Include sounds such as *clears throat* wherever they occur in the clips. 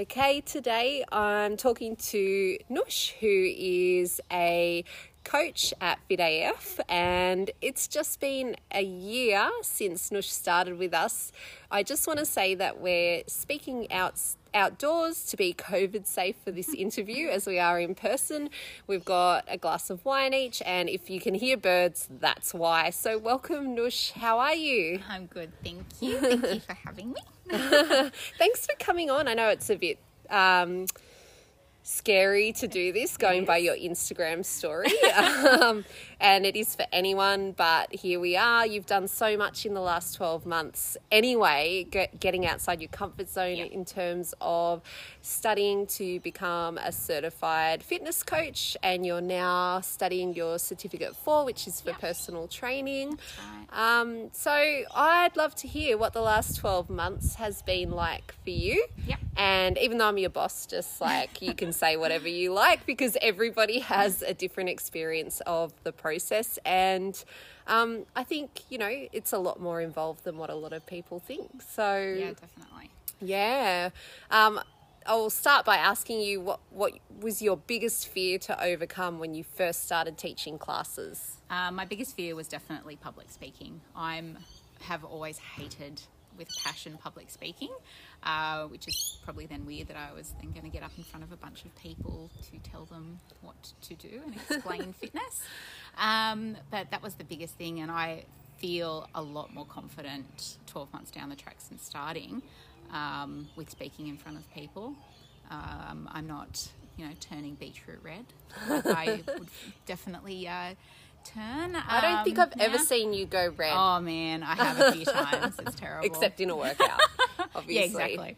Okay, today I'm talking to Nush, who is a coach at FitAF, and it's just been a year since Nush started with us. I just want to say that we're speaking out outdoors to be COVID safe for this *laughs* interview as we are in person. We've got a glass of wine each, and if you can hear birds, that's why. So, welcome, Nush. How are you? I'm good, thank you. Thank you for having me. *laughs* Thanks for coming on. I know it's a bit. Um, scary to do this going yes. by your Instagram story. *laughs* um, and it is for anyone, but here we are. You've done so much in the last 12 months anyway, get, getting outside your comfort zone yep. in terms of studying to become a certified fitness coach, and you're now studying your certificate four, which is for yep. personal training. Right. Um, so I'd love to hear what the last 12 months has been like for you. Yep. And even though I'm your boss, just like you can *laughs* say whatever you like because everybody has a different experience of the process. And um, I think, you know, it's a lot more involved than what a lot of people think. So, yeah, definitely. Yeah. Um, I'll start by asking you what, what was your biggest fear to overcome when you first started teaching classes? Uh, my biggest fear was definitely public speaking. I'm have always hated with passion public speaking, uh, which is probably then weird that I was then going to get up in front of a bunch of people to tell them what to do and explain *laughs* fitness. Um, but that was the biggest thing, and I feel a lot more confident 12 months down the track since starting um, with speaking in front of people. Um, I'm not, you know, turning beetroot red. I would *laughs* definitely. Uh, turn. I don't think I've um, ever seen you go red. Oh man, I have a few *laughs* times. It's terrible. Except in a workout, *laughs* obviously. yeah, exactly.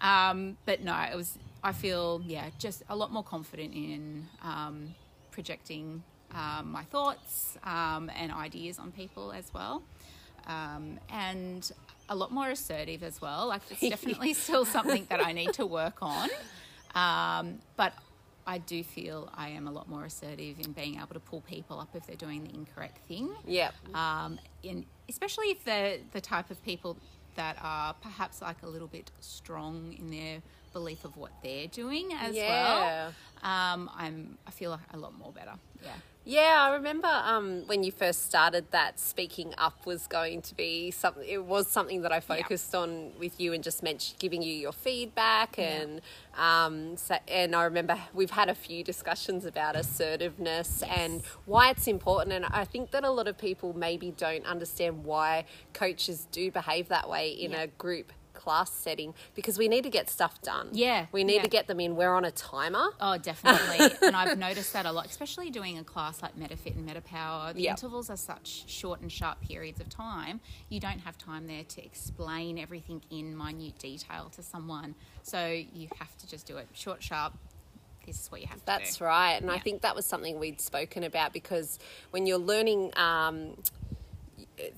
Um, but no, it was. I feel yeah, just a lot more confident in um, projecting um, my thoughts um, and ideas on people as well, um, and a lot more assertive as well. Like it's *laughs* definitely still something that I need to work on. but I do feel I am a lot more assertive in being able to pull people up if they're doing the incorrect thing. Yeah. Um, in especially if they're the type of people that are perhaps like a little bit strong in their belief of what they're doing as yeah. well. Um, I'm I feel a lot more better. Yeah. Yeah, I remember um, when you first started that speaking up was going to be something. It was something that I focused yeah. on with you and just mentioned giving you your feedback yeah. and um, so, and I remember we've had a few discussions about assertiveness yes. and why it's important. And I think that a lot of people maybe don't understand why coaches do behave that way in yeah. a group class setting because we need to get stuff done. Yeah. We need yeah. to get them in. We're on a timer. Oh, definitely. *laughs* and I've noticed that a lot, especially doing a class like MetaFit and MetaPower. The yep. intervals are such short and sharp periods of time. You don't have time there to explain everything in minute detail to someone. So you have to just do it short, sharp, this is what you have That's right. And yeah. I think that was something we'd spoken about because when you're learning um,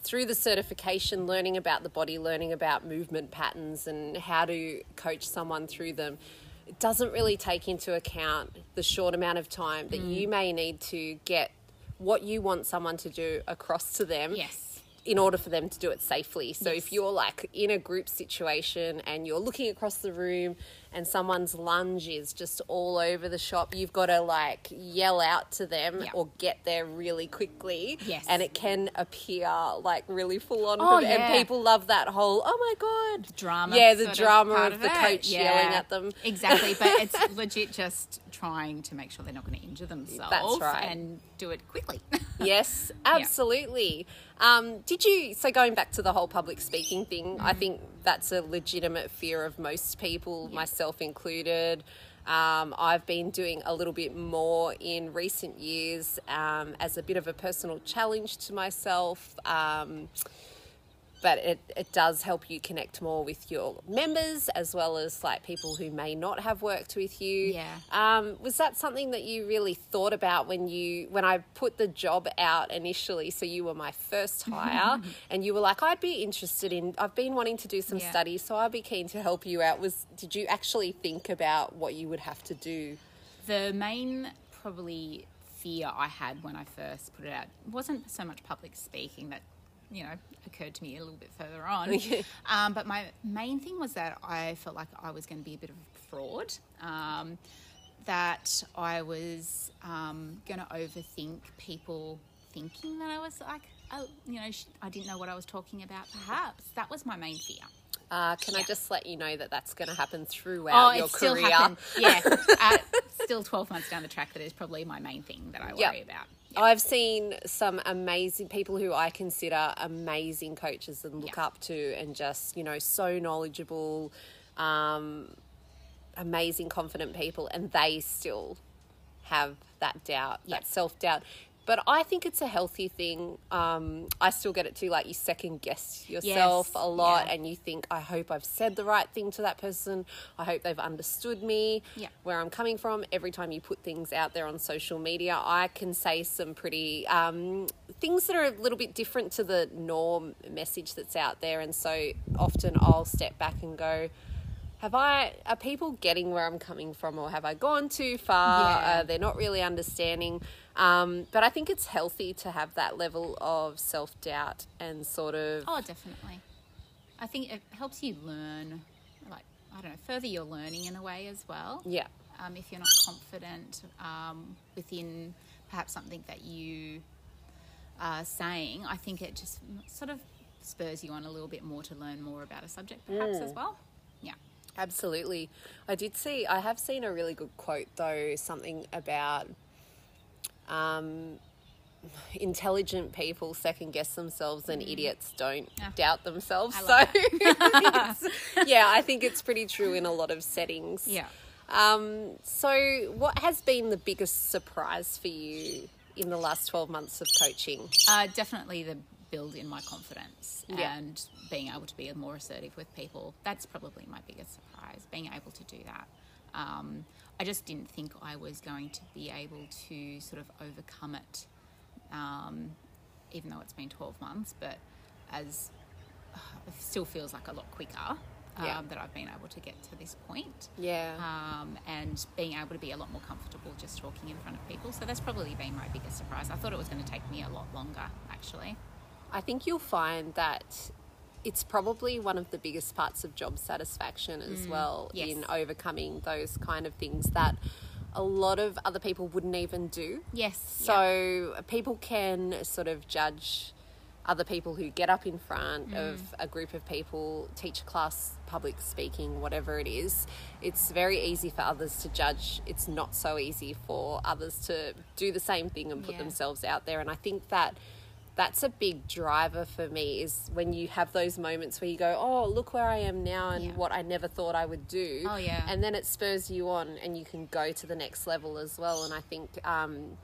through the certification, learning about the body, learning about movement patterns and how to coach someone through them, it doesn't really take into account the short amount of time that mm. you may need to get what you want someone to do across to them. Yes in order for them to do it safely. So yes. if you're like in a group situation and you're looking across the room and someone's lunge is just all over the shop, you've got to like yell out to them or get there really quickly. Yes. And it can appear like really full on. Oh, yeah. And people love that whole, oh my God. Drama. Yeah, the drama of, of the coach yeah. yelling at them. Exactly. But *laughs* it's legit just trying to make sure they're not going to injure themselves. That's right. And do it quickly. *laughs* yes, absolutely. Yeah. Um, did you, so going back to the whole public speaking thing, mm. I think that's a legitimate fear of most people, yeah. myself included. Um, I've been doing a little bit more in recent years um, as a bit of a personal challenge to myself. Um, but it, it does help you connect more with your members as well as like people who may not have worked with you. Yeah. Um, was that something that you really thought about when you when I put the job out initially? So you were my first *laughs* hire, and you were like, I'd be interested in. I've been wanting to do some Yeah. studies, so I'd be keen to help you out. Was did you actually think about what you would have to do? The main probably fear I had when I first put it out wasn't so much public speaking that you know occurred to me a little bit further on. *laughs* um, but my main thing was that I felt like I was going to be a bit of a fraud. Um, that I was um, going to overthink people thinking that I was like, oh, you know, sh- I didn't know what I was talking about. Perhaps that was my main fear. Uh, can I just let you know that that's going to happen throughout your still career? happened. Yeah, *laughs* uh, still twelve months down the track. That is probably my main thing that I worry Yeah. about. I've seen some amazing people who I consider amazing coaches and look Yeah. up to, and just you know so knowledgeable, um, amazing, confident people, and they still have that doubt, Yeah. that self doubt. But I think it's a healthy thing. Um, I still get it too. Like you second guess yourself Yes, a lot, yeah. and you think, I hope I've said the right thing to that person. I hope they've understood me, Yeah. where I'm coming from. Every time you put things out there on social media, I can say some pretty um, things that are a little bit different to the norm message that's out there. And so often I'll step back and go, have I are people getting where I'm coming from, or have I gone too far? Yeah. Uh, they're not really understanding. Um, but I think it's healthy to have that level of self doubt and sort of Oh, definitely. I think it helps you learn, like I don't know, further your learning in a way as well. yeah, Um, if you're not confident um, within perhaps something that you are saying, I think it just sort of spurs you on a little bit more to learn more about a subject, perhaps as well. Absolutely. I did see. I have seen a really good quote though, something about um, *laughs* intelligent people second guess themselves and idiots don't Yeah. doubt themselves. So *laughs* yeah, I think it's pretty true in a lot of settings. Yeah. Um, so, what has been the biggest surprise for you in the last 12 months of coaching? Uh, definitely the build in my confidence Yeah. and being able to be more assertive with people. That's probably my biggest surprise, being able to do that. Um, I just didn't think I was going to be able to sort of overcome it, um, even though it's been 12 months, but as it still feels like a lot quicker um, Yeah. that I've been able to get to this point Yeah. um, and being able to be a lot more comfortable just talking in front of people. So that's probably been my biggest surprise. I thought it was going to take me a lot longer, actually. I think you'll find that it's probably one of the biggest parts of job satisfaction as well Mm, yes. in overcoming those kind of things that a lot of other people wouldn't even do. Yes. yeah. So people can sort of judge other people who get up in front Mm. of a group of people, teach a class, public speaking, whatever it is. It's very easy for others to judge. It's not so easy for others to do the same thing and put Yeah. themselves out there. And I think that that's a big driver for me is when you have those moments where you go, oh, look where I am now and Yeah. what I never thought I would do. Oh, yeah. And then it spurs you on and you can go to the next level as well. And I think um,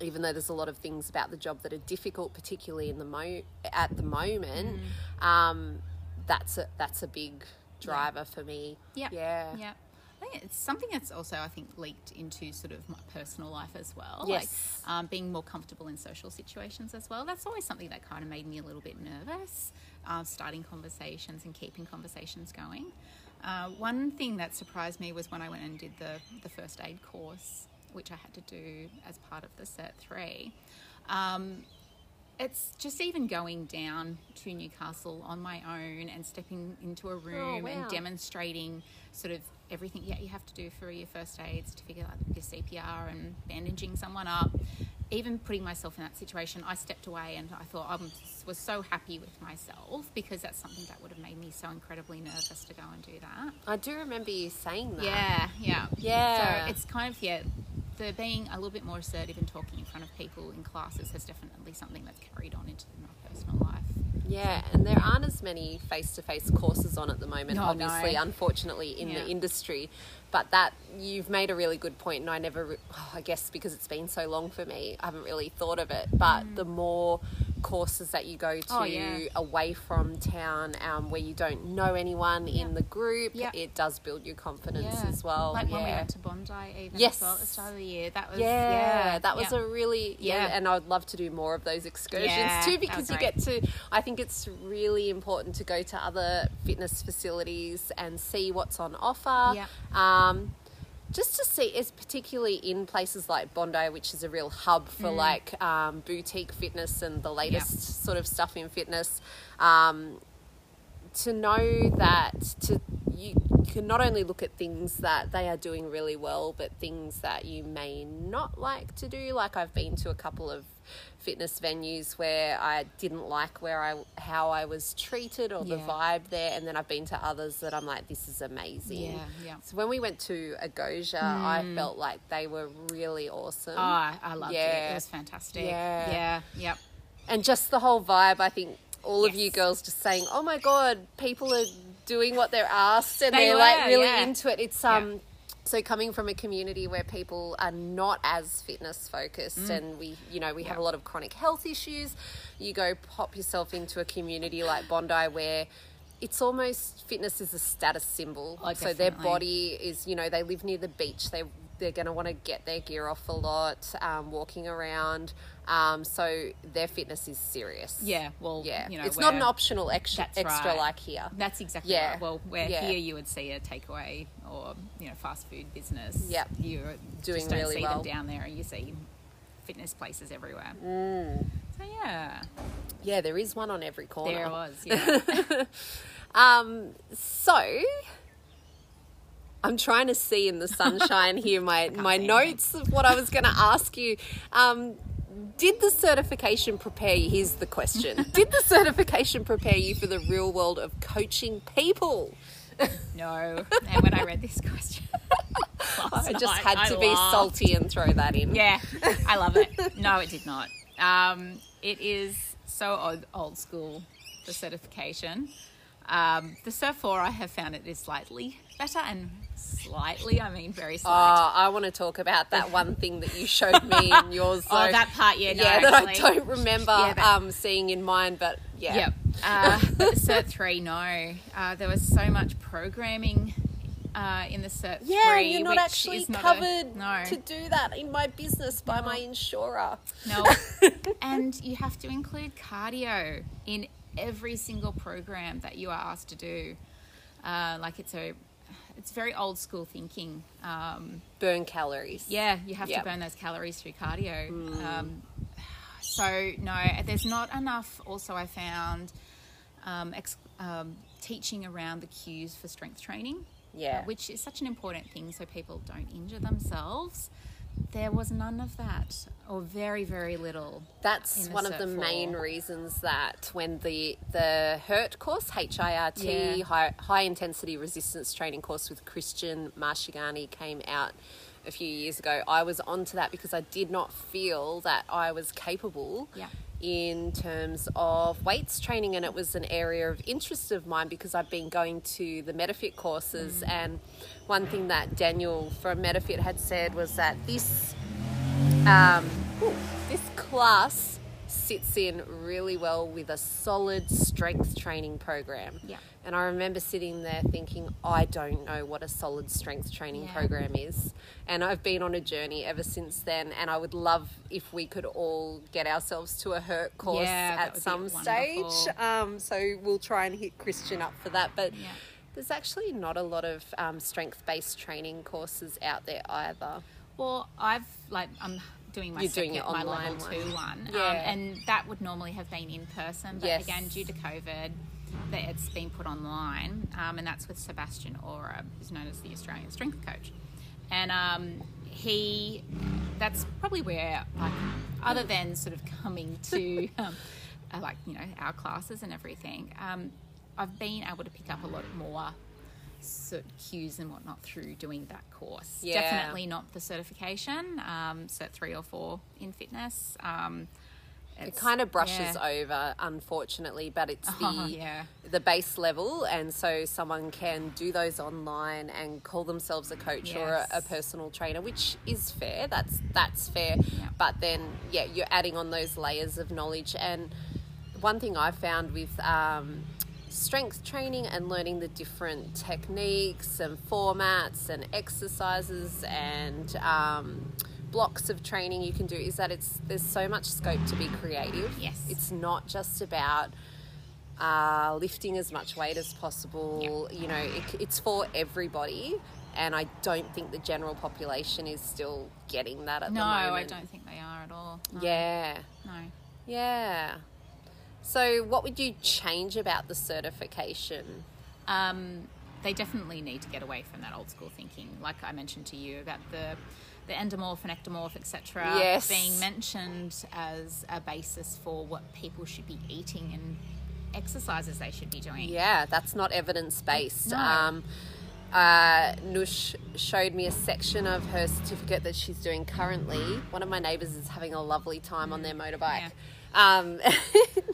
even though there's a lot of things about the job that are difficult, particularly in the mo at the moment, Mm. um, that's a that's a big driver for me. Yeah. yeah, Yeah. I think it's something that's also, I think, leaked into sort of my personal life as well. Yes. Like um, being more comfortable in social situations as well. That's always something that kind of made me a little bit nervous, uh, starting conversations and keeping conversations going. Uh, one thing that surprised me was when I went and did the, the first aid course, which I had to do as part of the Cert 3. Um, it's just even going down to Newcastle on my own and stepping into a room wow. and demonstrating sort of everything yeah, you have to do for your first aid certificate, like your CPR and bandaging someone up. Even putting myself in that situation, I stepped away and I thought I was so happy with myself because that's something that would have made me so incredibly nervous to go and do that. I do remember you saying that. Yeah, yeah. Yeah. So it's kind of, yeah, the being a little bit more assertive and talking in front of people in classes has definitely something that's carried on into my personal life. Yeah, and there aren't as many face-to-face courses on at the moment, No, obviously, no. unfortunately, in Yeah. the industry. But that you've made a really good point, and I never, oh, *sighs* I guess because it's been so long for me, I haven't really thought of it. But Mm. the more courses that you go to Oh, yeah. away from town um, where you don't know anyone in the group. Yeah. It does build your confidence Yeah. as well. Like when we went to Bondi, even Yes. as well at the start of the year. That was yeah, yeah, that was yeah. a really yeah, Yeah. and I'd love to do more of those excursions Yeah, too because you get to. I think it's really important to go to other fitness facilities and see what's on offer. Yeah. Um, just to see, is particularly in places like Bondi, which is a real hub for Mm. like um, boutique fitness and the latest sort of stuff in fitness. Um, to know that to you can not only look at things that they are doing really well, but things that you may not like to do. Like I've been to a couple of fitness venues where I didn't like where I how I was treated or the vibe there, and then I've been to others that I'm like, this is amazing. Yeah, yeah. So when we went to Agosia, I mm. felt like they were really awesome. Oh, I loved it. Yeah. It was fantastic. Yeah. Yeah. Yep. and just the whole vibe i think all of you girls just saying oh my god people are doing what they're asked and They are like really yeah. into it it's Yeah. um so coming from a community where people are not as fitness focused and we you know we have Mm. A lot of chronic health issues you go pop yourself into a community like bondi where it's almost fitness is a status symbol Oh, so their body is you know they live near the beach they they're going to want to get their gear off a lot um, walking around um, so their fitness is serious Yeah. Well, yeah you know, it's not an optional extra, extra right. like here That's exactly Yeah. right. Well, where Yeah. here you would see a takeaway or you know fast food business. Yep. you Doing just don't really see well. them down there, and you see fitness places everywhere. Mm. So yeah, yeah there is one on every corner there was. Yeah. *laughs* Um, so I'm trying to see in the sunshine here my *laughs* my notes of what I was going to ask you. Um, did the certification prepare you? Here's the question: *laughs* Did the certification prepare you for the real world of coaching people? no, and when I read this question, *laughs* I just night, had I to be laughed. salty and throw that in. Yeah, I love it. No, it did not. Um, it is so old, old school, the certification. Um, the Cert 4, I have found it is slightly better and slightly, I mean, very Oh. I want to talk about that one thing that you showed me in *laughs* yours. oh, that part, yeah, no, yeah, that I don't remember Yeah, that- um, seeing in mine, but yeah. Yep. Uh, the Cert 3, no. Uh, there was so much programming uh, in the Cert 3. Yeah, you're not which actually not a- covered no. to do that in my business by my insurer. No. *laughs* and you have to include cardio in every single program that you are asked to do. Uh, like it's a, it's very old school thinking. Um, Burn calories. yeah, you have Yep. to burn those calories through cardio. Um, so no, there's not enough. Also, I found um, ex- um, teaching around the cues for strength training. Yeah. uh, which is such an important thing, so people don't injure themselves. There was none of that, or very, very little. That's one of the four. main reasons that when the the HIRT course, H I R T, Yeah. high, high intensity resistance training course with Christian Marchegiani came out a few years ago, I was onto that because I did not feel that I was capable Yeah. in terms of weights training and it was an area of interest of mine because I've been going to the Metafit courses Mm. and one thing that Daniel from Metafit had said was that this um, ooh, this class sits in really well with a solid strength training program. Yeah. And I remember sitting there thinking, I don't know what a solid strength training Yeah. program is. And I've been on a journey ever since then. And I would love if we could all get ourselves to a HIRT course Yeah, at some stage. Um, so we'll try and hit Christian up for that. But Yeah. there's actually not a lot of um, strength based training courses out there either. Well, I've like I'm doing my You're doing second, your my online level two one. one, Yeah. um, and that would normally have been in person, but Yes. again due to COVID, that it's been put online, um, and that's with Sebastian Oreb, who's known as the Australian Strength Coach, and um, he that's probably where like other than sort of coming to *laughs* um, uh, like you know our classes and everything, um, I've been able to pick up a lot more sort of cues and whatnot through doing that course. Yeah. Definitely not the certification, um, cert three or four in fitness. Um, It kind of brushes yeah. over, unfortunately, but it's *laughs* the Oh, yeah. the base level, and so someone can do those online and call themselves a coach or a, a personal trainer, which is fair. That's that's fair. Yeah. But then, yeah, you're adding on those layers of knowledge, and one thing I found with um, strength training and learning the different techniques and formats and exercises and um, blocks of training you can do is that it's there's so much scope to be creative. Yes. it's not just about uh, lifting as much weight as possible. You know, it, it's for everybody. And I don't think the general population is still getting that at No, the moment. No, I don't think they are at all. No. Yeah. No. Yeah. So, what would you change about the certification? Um, they definitely need to get away from that old school thinking, like I mentioned to you about the the endomorph and ectomorph, etc., Yes. being mentioned as a basis for what people should be eating and exercises they should be doing. Yeah, that's not evidence based. No. Um, uh, Nush showed me a section of her certificate that she's doing currently. One of my neighbours is having a lovely time on their motorbike. Um,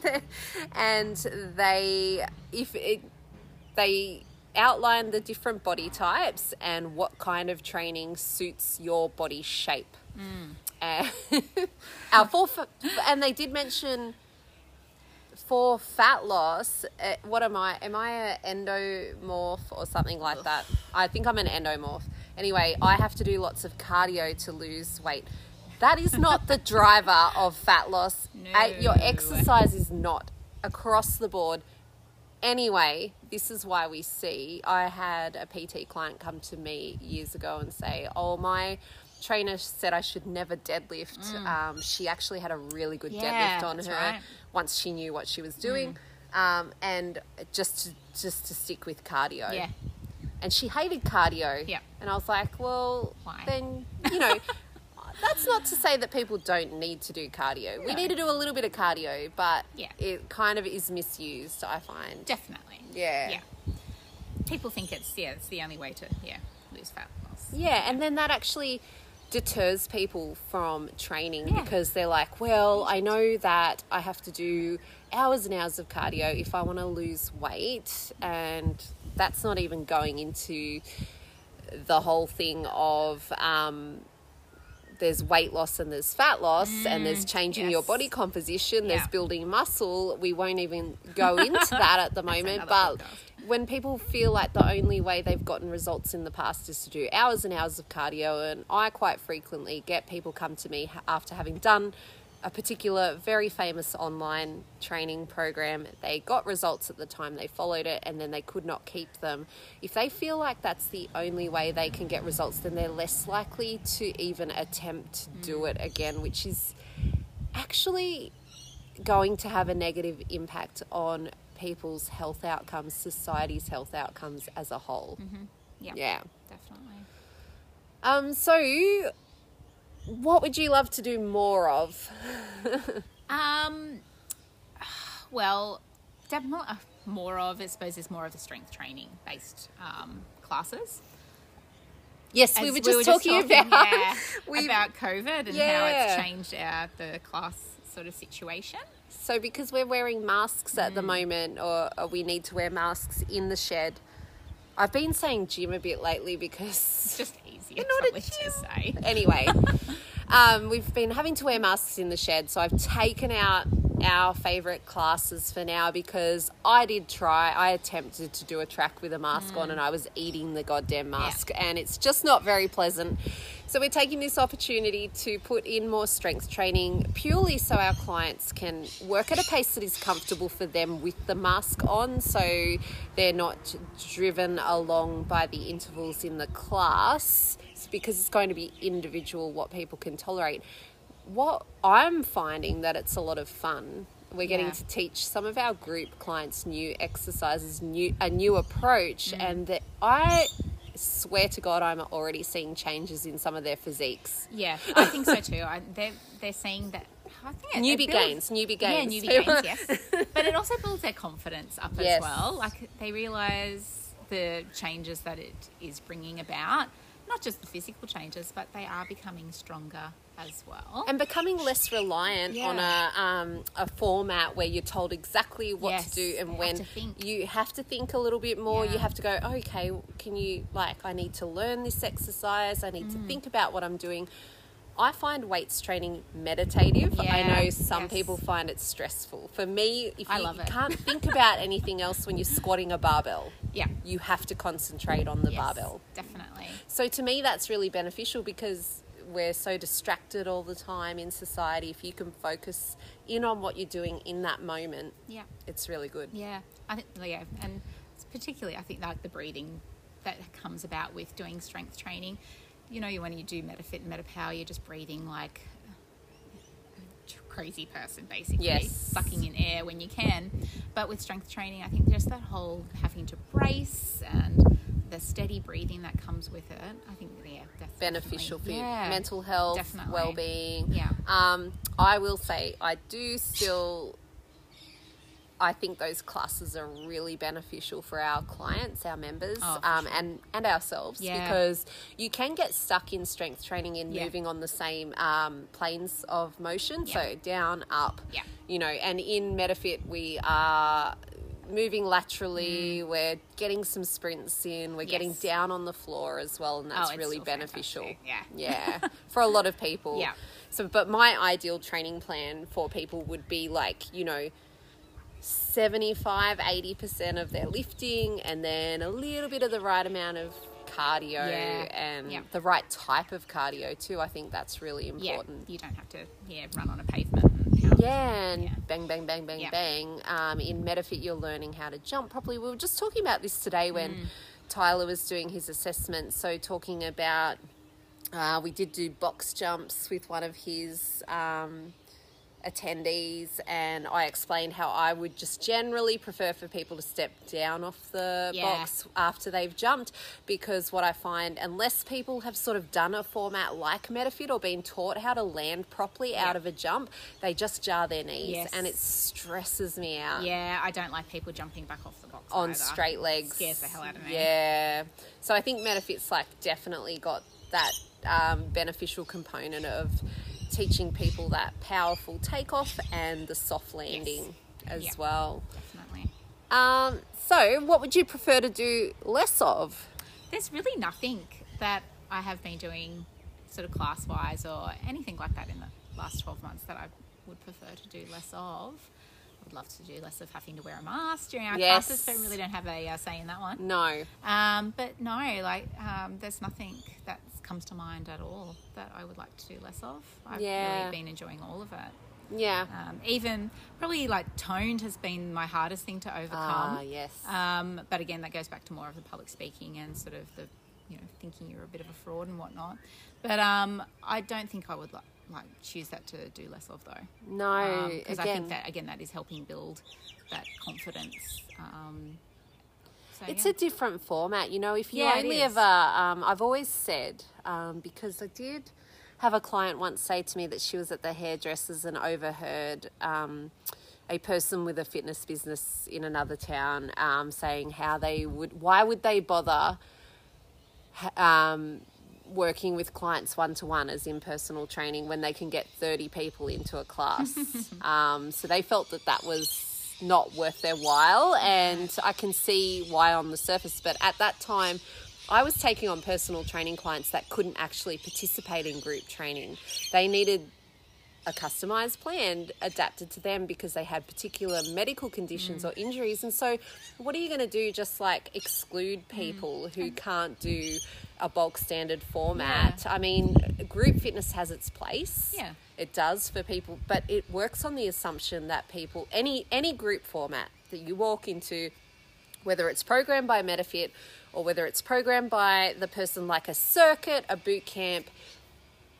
*laughs* and they, if it, they outline the different body types and what kind of training suits your body shape. Uh, *laughs* our for, and they did mention for fat loss, uh, what am I? Am I an endomorph or something like that? I think I'm an endomorph. Anyway, I have to do lots of cardio to lose weight. That is not the driver of fat loss. Uh, Your exercise is not across the board. Anyway, this is why we see. I had a PT client come to me years ago and say, "Oh, my trainer said I should never deadlift." Um, she actually had a really good Mm. Yeah, deadlift on her right. once she knew what she was doing, Mm. um, and just to, just to stick with cardio. Yeah. And she hated cardio. Yeah. And I was like, well, Why? then you know. *laughs* That's not to say that people don't need to do cardio. We need to do a little bit of cardio, but Yeah. it kind of is misused, I find. Definitely. Yeah. Yeah. People think it's yeah, it's the only way to yeah lose fat loss. Yeah, and then that actually deters people from training Yeah. because they're like, well, I know that I have to do hours and hours of cardio if I want to lose weight, and that's not even going into the whole thing of um, there's weight loss and there's fat loss and there's mm, changing your body composition there's building muscle. We won't even go *laughs* into that at the moment but podcast. when people feel like the only way they've gotten results in the past is to do hours and hours of cardio and i quite frequently get people come to me after having done a particular very famous online training program they got results at the time they followed it and then they could not keep them if they feel like that's the only way they can get results then they're less likely to even attempt to do it again which is actually going to have a negative impact on people's health outcomes, society's health outcomes as a whole. Yeah. Yeah. Definitely. Um, so, what would you love to do more of? *laughs* Um, well, definitely more of, I suppose, is more of the strength training based um, classes. Yes, we As were just talking, about yeah, *laughs* we- about COVID and how it's changed our the class sort of situation. So, because we're wearing masks at the Mm. moment, or, or we need to wear masks in the shed, I've been saying gym a bit lately because It's just easier not a probably to say. *laughs* anyway, um, we've been having to wear masks in the shed, so I've taken out our favourite classes for now because I did try. I attempted to do a track with a mask on, and I was eating the goddamn mask, and it's just not very pleasant. So we're taking this opportunity to put in more strength training purely so our clients can work at a pace that is comfortable for them with the mask on, so they're not driven along by the intervals in the class because it's going to be individual what people can tolerate. What I'm finding that it's a lot of fun. We're getting Yeah. to teach some of our group clients new exercises, new a new approach, Mm. and that I swear to God, I'm already seeing changes in some of their physiques. Yeah, I think so too. I, they're they're saying that. I think Newbie builds- gains, newbie Yeah, gains. newbie *laughs* gains. Yes, but it also builds their confidence up Yes. as well. Like they realize the changes that it is bringing about. Not just the physical changes, but they are becoming stronger as well. and becoming less reliant on a um, a format where you're told exactly what Yes, to do and when have to think. you have to think a little bit more. You have to go, okay, can you like I need to learn this exercise. I need Mm. to think about what I'm doing. I find weights training meditative. I know some yes. people find it stressful. For me, if I you love it. can't *laughs* think about anything else when you're squatting a barbell, Yeah. you have to concentrate on the Yes, barbell. Definitely. So to me, that's really beneficial because we're so distracted all the time in society. If you can focus in on what you're doing in that moment, Yeah. it's really good. Yeah. I think yeah, and particularly I think like the breathing that comes about with doing strength training. You know, when you do MetaFit and MetaPower, you're just breathing like crazy person, basically, Yes. sucking in air when you can. But with strength training, I think just that whole having to brace and the steady breathing that comes with it. I think yeah, that's Beneficial for definitely- your yeah, mental health, definitely. well-being. Yeah. Um, I will say I do still. I think those classes are really beneficial for our clients, our members, Oh, um, sure. and and ourselves Yeah. because you can get stuck in strength training and Yeah. moving on the same um, planes of motion, Yeah. so down, up, Yeah. you know. And in MetaFit, we are moving laterally. We're getting some sprints in. We're getting Mm. Down on the floor as well, and that's Oh, really beneficial. fantastic. Yeah. yeah, *laughs* for a lot of people. Yeah. So, but my ideal training plan for people would be like, you know, 75, 80% of their lifting and then a little bit of the right amount of cardio Yeah. and Yeah. the right type of cardio too. I think that's really Yeah, important. you don't have to yeah run on a pavement. And. Yeah, and Yeah. bang, bang, bang, bang, Yeah. bang. Um, in MetaFit, you're learning how to jump properly. We were just talking about this today when Mm. Tyler was doing his assessment. So, talking about, uh, we did do box jumps with one of his um, attendees, and I explained how I would just generally prefer for people to step down off the Yeah. box after they've jumped because what I find, unless people have sort of done a format like MetaFit or been taught how to land properly out of a jump, they just jar their knees Yes. and it stresses me out. Yeah, I don't like people jumping back off the box On either. straight legs, Scares the hell out of me. Yeah, so I think MetaFit's like definitely got that um, beneficial component of teaching people that powerful takeoff and the soft landing as Yeah. well. Definitely. Um, so, what would you prefer to do less of? There's really nothing that I have been doing sort of class wise or anything like that in the last 12 months that I would prefer to do less of. I would love to do less of having to wear a mask during our Yes. classes, but really don't have a uh, say in that one. No. Um, but no, like um, there's nothing that comes to mind at all that I would like to do less of. I've Yeah. really been enjoying all of it. Yeah. Um, even probably like toned has been my hardest thing to overcome. Ah, yes. Um, but again, that goes back to more of the public speaking and sort of the, you know, thinking you're a bit of a fraud and whatnot. But um, I don't think I would like, like choose that to do less of though. no. Because again, I think that again that is helping build that confidence. Um, so, It's yeah. a different format, you know. If you Yeah, only ever, um, I've always said um, because I did have a client once say to me that she was at the hairdressers and overheard um, a person with a fitness business in another town um, saying how they would, why would they bother um, working with clients one to one as in personal training when they can get 30 people into a class. *laughs* um, so they felt that that was not worth their while, and I can see why on the surface. But at that time, I was taking on personal training clients that couldn't actually participate in group training. They needed a customized plan adapted to them because they had particular medical conditions mm. or injuries. And so, what are you going to do? Just like exclude mm. people who mm. can't do a bulk standard format? I mean, group fitness has its place. Yeah. It does for people, but it works on the assumption that people, any any group format that you walk into, whether it's programmed by MetaFit or whether it's programmed by the person like a circuit, a boot camp,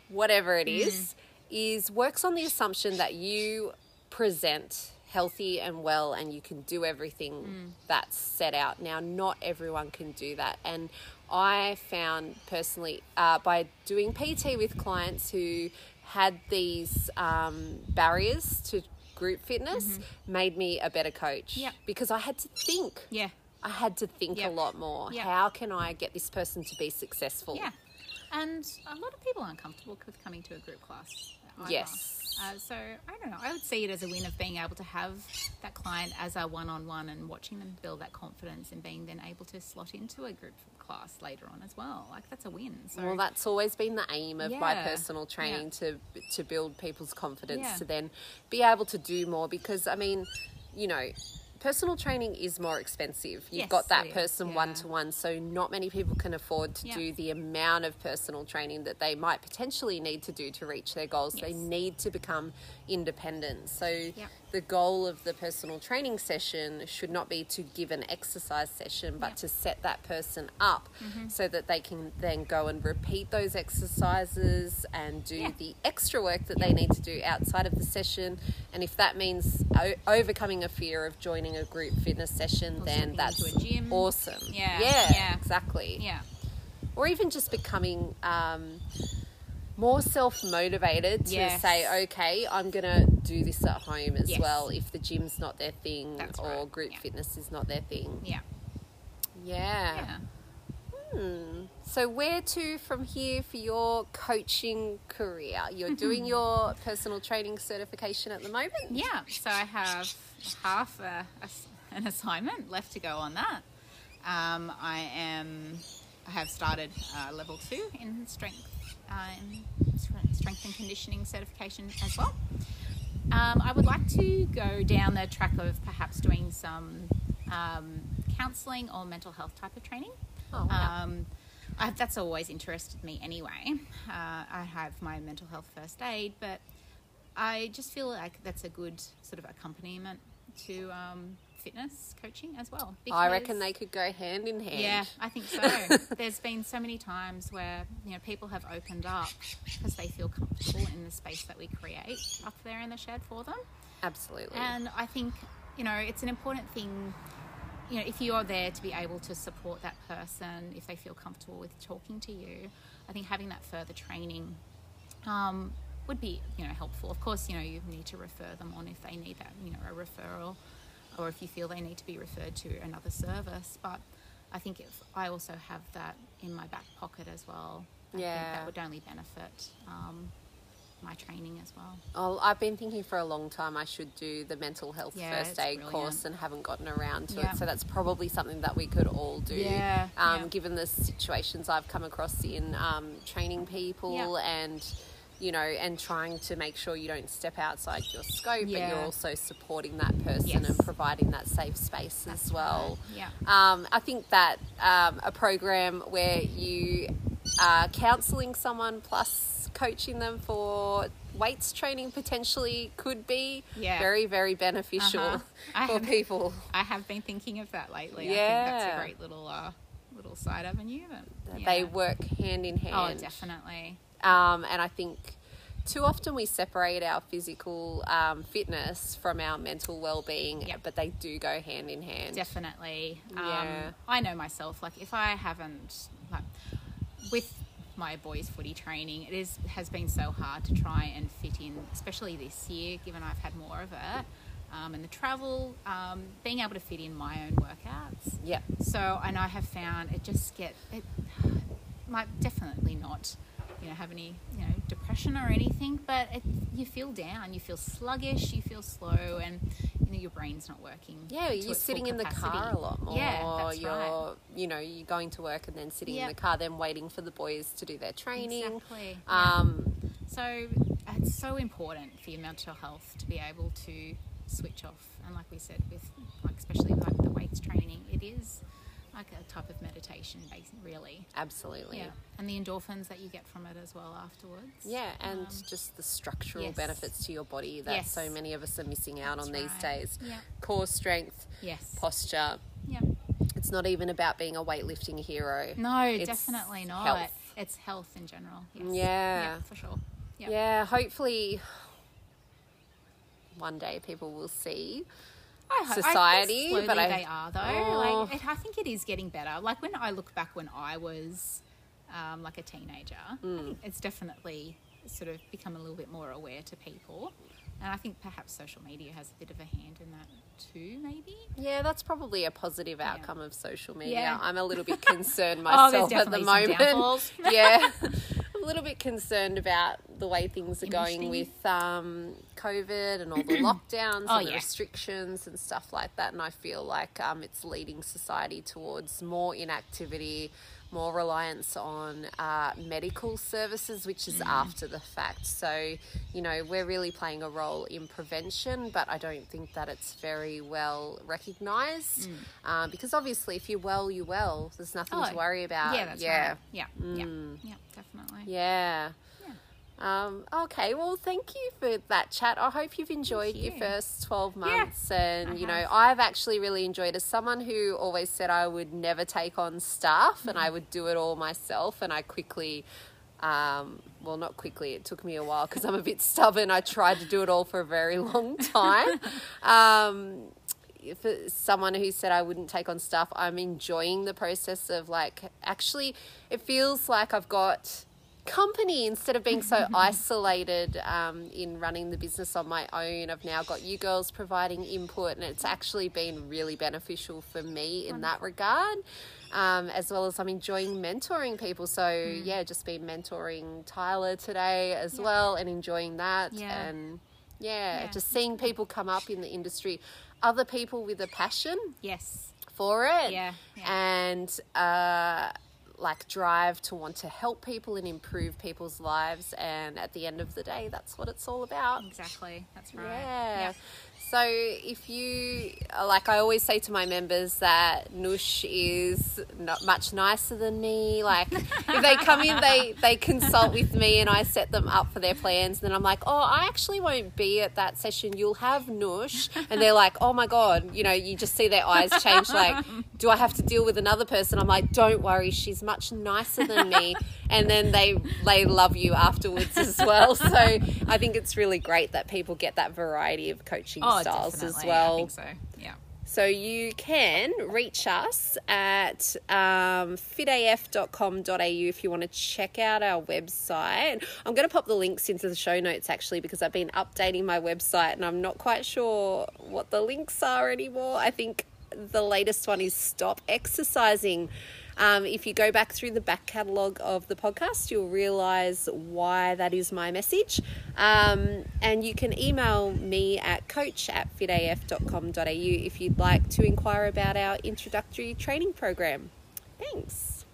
whatever it is, is works on the assumption that you present healthy and well and you can do everything that's set out. Now, not everyone can do that. And I found personally uh, by doing PT with clients who had these um, barriers to group fitness made me a better coach Yep. because I had to think. yeah, I had to think Yep. a lot more. Yep. How can I get this person to be successful? yeah. And a lot of people aren't comfortable with coming to a group class. either. Yes. Uh, so I don't know. I would see it as a win of being able to have that client as a one-on-one and watching them build that confidence and being then able to slot into a group class later on as well. Like that's a win. So Well, that's always been the aim of my personal training to to build people's confidence Yeah. to then be able to do more because I mean, you know, personal training is more expensive. You've Yes, got that person one to one, so not many people can afford to Yeah. do the amount of personal training that they might potentially need to do to reach their goals. They need to become independent. So the goal of the personal training session should not be to give an exercise session, but Yeah. to set that person up Mm-hmm. so that they can then go and repeat those exercises and do Yeah. the extra work that they need to do outside of the session. And if that means o- overcoming a fear of joining a group fitness session, Or then that's awesome. Yeah, yeah, yeah. exactly. yeah, Or even just becoming um, more self motivated to Yes. say, okay, I'm going to do this at home as Yes. well if the gym's not their thing That's or right, group yeah. fitness is not their thing. yeah, Yeah. yeah. Hmm. So, where to from here for your coaching career? You're *laughs* doing your personal training certification at the moment? Yeah, so I have half a, a an assignment left to go on that. Um, I am. I have started uh, level two in strength, uh, strength and conditioning certification as well. Um, I would like to go down the track of perhaps doing some um, counselling or mental health type of training. Oh, wow. Um, I, that's always interested me anyway. Uh, I have my mental health first aid, but I just feel like that's a good sort of accompaniment to um, fitness coaching as well. I reckon they could go hand in hand. yeah, I think so. *laughs* There's been so many times where you know people have opened up because they feel comfortable in the space that we create up there in the shed for them. Absolutely. And I think, you know, it's an important thing, you know, if you are there to be able to support that person, if they feel comfortable with talking to you, I think having that further training um, would be, you know, helpful. Of course, you know, you need to refer them on if they need that, you know, a referral or if you feel they need to be referred to another service. But I think if I also have that in my back pocket as well, I think Yeah. that would only benefit um, my training as well. Oh, I've been thinking for a long time I should do the mental health Yeah, first aid brilliant. course and haven't gotten around to Yeah. it. So that's probably something that we could all do. Yeah, Um. Given the situations I've come across in um, training people and you know, and trying to make sure you don't step outside your scope, but you're also supporting that person Yes. and providing that safe space That's as well. right, yeah. Um, I think that um, a program where you are counselling someone plus coaching them for weights training potentially could be Yeah. very, very beneficial Uh-huh. For people. I have been thinking of that lately. I Yeah. think that's a great little uh, little side avenue. But, yeah. They work hand in hand. Oh, hand. definitely. Um, and I think too often we separate our physical um, fitness from our mental well-being, Yep. but they do go hand in hand. Definitely. Yeah. Um, I know myself. Like if I haven't like with my boys footy training, it is has been so hard to try and fit in, especially this year, given I've had more of it. Um, and the travel, um, being able to fit in my own workouts. Yeah. So, and I have found it just get it might definitely not, you know, have any you know depression or anything, but it, you feel down, you feel sluggish, you feel slow, and you know your brain's not working. Yeah, you're sitting in the car a lot more. Yeah, that's you're, right. you know, you're going to work and then sitting in the car, then waiting for the boys to do their training. Exactly. yeah. Um, So it's so important for your mental health to be able to switch off. And like we said, with like especially like the weights training, it is like a type of meditation, really. absolutely. Yeah, and the endorphins that you get from it as well afterwards. Yeah, and Um, just the structural yes. benefits to your body that Yes. so many of us are missing out on these right. days. Yeah. Core strength, Yes. posture. Yeah. It's not even about being a weightlifting hero. No, It's definitely not. health. It's health in general. Yes. Yeah. for sure. Yeah. Yeah, hopefully one day people will see. I Society, I but I- they are though. Oh. Like it, I think it is getting better. Like when I look back when I was um, like a teenager, Hmm. I think it's definitely sort of become a little bit more aware to people, and I think perhaps social media has a bit of a hand in that too. Maybe. Yeah, that's probably a positive outcome of social media. Yeah. I'm a little bit *laughs* concerned Oh, myself at the moment. *laughs* yeah. *laughs* A little bit concerned about the way things are going with um, COVID and all the *clears throat* lockdowns Oh, and the yeah. restrictions and stuff like that. And I feel like um, it's leading society towards more inactivity, more reliance on uh, medical services, which is after the fact. So, you know, we're really playing a role in prevention, but I don't think that it's very well recognised um, because obviously, if you're well, you're well. There's nothing to Oh, worry about. yeah, that's yeah. right. Yeah, yeah, yeah, definitely. Yeah. Um, okay, well, thank you for that chat. I hope you've enjoyed your first 12 months. and, I you know, have. I've actually really enjoyed As someone who always said I would never take on staff and I Mm-hmm. would do it all myself, and I quickly, um, well, not quickly, it took me a while because I'm a bit stubborn. I tried to do it all for a very long *laughs* time. um, for someone who said I wouldn't take on stuff, I'm enjoying the process of like actually, it feels like I've got company instead of being so *laughs* isolated um, in running the business on my own. I've now got you girls providing input, and it's actually been really beneficial for me in that regard. Um, as well as I'm enjoying mentoring people. So, yeah, just been mentoring Tyler today as Yeah. well and enjoying that. Yeah. And yeah, Yeah. just seeing people come up in the industry, other people with a passion Yes. for it, Yeah, yeah. and uh, like drive to want to help people and improve people's lives. And at the end of the day, that's what it's all about. Exactly. That's right. Yeah. So if you uh, like, I always say to my members that Noosh is not much nicer than me. Like if they come in, they they consult with me, and I set them up for their plans. And then I'm like, oh, I actually won't be at that session. You'll have Noosh, and they're like, oh my god, you know, you just see their eyes change. Like, do I have to deal with another person? I'm like, don't worry, she's much nicer than me. And then they they love you afterwards as well. *laughs* So I think it's really great that people get that variety of coaching Oh, styles as well. I think so. Yeah. So you can reach us at um, fitaf.com.au if you want to check out our website. I'm going to pop the links into the show notes actually because I've been updating my website and I'm not quite sure what the links are anymore. I think the latest one is stop exercising. Um, if you go back through the back catalogue of the podcast, you'll realize why that is my message. Um, and you can email me at coach at fitaf.com.au if you'd like to inquire about our introductory training program. Thanks.